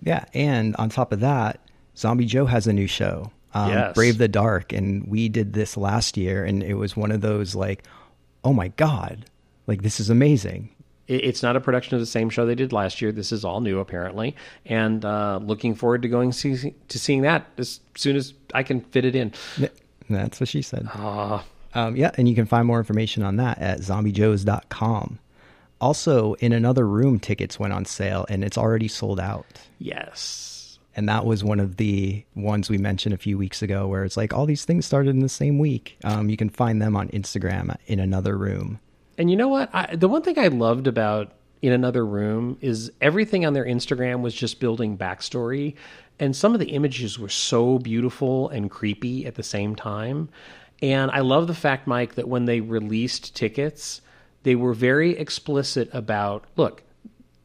Yeah, and on top of that, Zombie Joe has a new show, um, Yes. Brave the Dark, and we did this last year, and it was one of those like, oh my god, like this is amazing. It- It's not a production of the same show they did last year. This is all new, apparently, and uh, looking forward to going see, to seeing that as soon as I can fit it in. That's what she said. Uh, Um, yeah, and you can find more information on that at zombiejoes.com. Also, in another room, tickets went on sale, and it's already sold out. yes, And that was one of the ones we mentioned a few weeks ago, where it's like all these things started in the same week. Um, you can find them on Instagram in another room. And you know what? I, the one thing I loved about in another room is everything on their Instagram was just building backstory, and some of the images were so beautiful and creepy at the same time. And I love the fact, Mike, that when they released tickets, they were very explicit about look,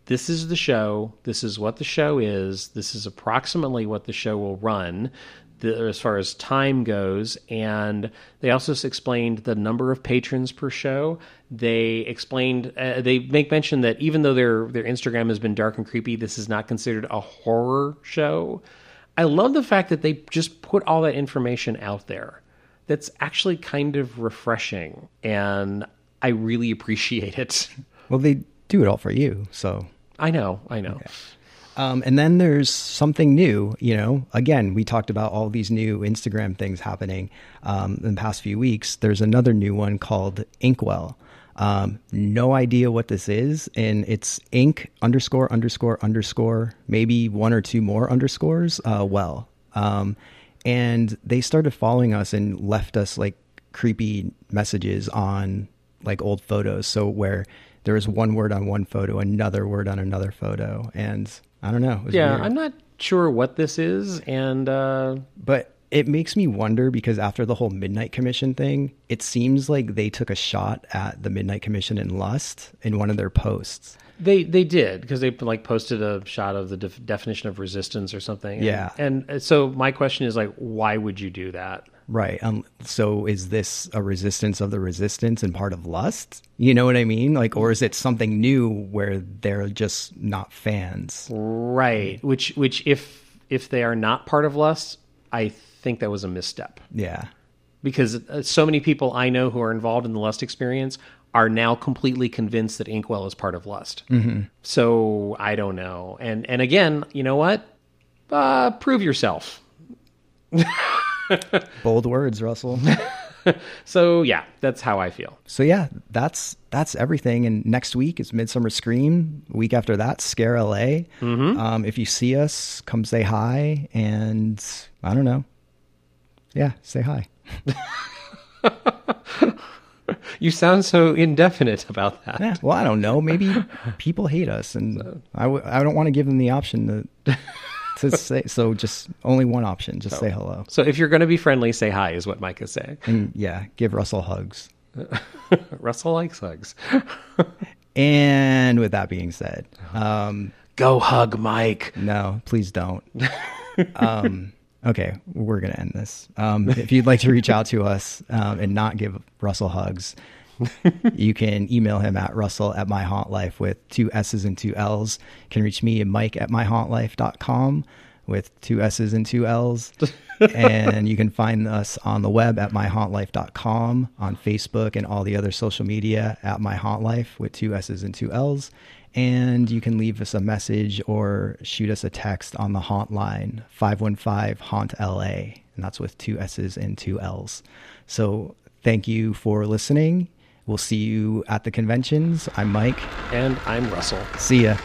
this is the show. This is what the show is. This is approximately what the show will run the, as far as time goes. And they also explained the number of patrons per show. They explained, uh, they make mention that even though their, their Instagram has been dark and creepy, this is not considered a horror show. I love the fact that they just put all that information out there. That's actually kind of refreshing. And I really appreciate it. Well, they do it all for you, so I know, I know. Um, and then there's something new, you know. Again, we talked about all these new Instagram things happening um, in the past few weeks. There's another new one called Inkwell. Um, no idea what this is, and it's ink underscore underscore underscore maybe one or two more underscores. Uh, well, um, and they started following us and left us like creepy messages on like old photos. So where there was one word on one photo, another word on another photo, and I don't know. Yeah, weird. I'm not sure what this is, and uh, But it makes me wonder because after the whole Midnight Commission thing, it seems like they took a shot at the Midnight Commission in Lust in one of their posts. They they did because they like posted a shot of the def- definition of resistance or something. And- Yeah. and, uh, so my question is like, why would you do that? Right. Um, so is this a resistance of the resistance and part of lust? You know what I mean? Like, or is it something new where they're just not fans? Right. Which which if if they are not part of lust, I think that was a misstep Yeah. because uh, so many people I know who are involved in the lust experience are now completely convinced that Inkwell is part of lust. Mm-hmm. So I don't know. And and again, you know what? Uh, prove yourself. Bold words, Russell. So yeah, that's how I feel. so yeah, that's that's everything. And next week is Midsummer Scream. Week after that, Scare LA. Um, if you see us, come say hi. And I don't know. Yeah, say hi. You sound so indefinite about that. Yeah, well, I don't know. Maybe people hate us, and I w- I don't want to give them the option to to say. So just only one option. Just say hello. So if you're going to be friendly, say hi, is what Mike is saying. And yeah, give Russell hugs. Russell likes hugs. And with that being said, um, Go hug Mike. no, please don't. um, okay, we're gonna end this. Um, if you'd like to reach out to us um, and not give Russell hugs, you can email him at russell at my haunt life with two s's and two l's. You can reach me at mike at myhauntlife.com with two s's and two l's. And you can find us on the web at myhauntlife.com on facebook and all the other social media at myhauntlife with two s's and two l's and you can leave us a message or shoot us a text on the haunt line 515 haunt la and that's with two s's and two l's so thank you for listening We'll see you at the conventions. I'm Mike. And I'm Russell. See ya.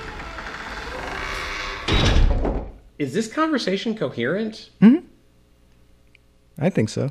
Is this conversation coherent? hmm I think so.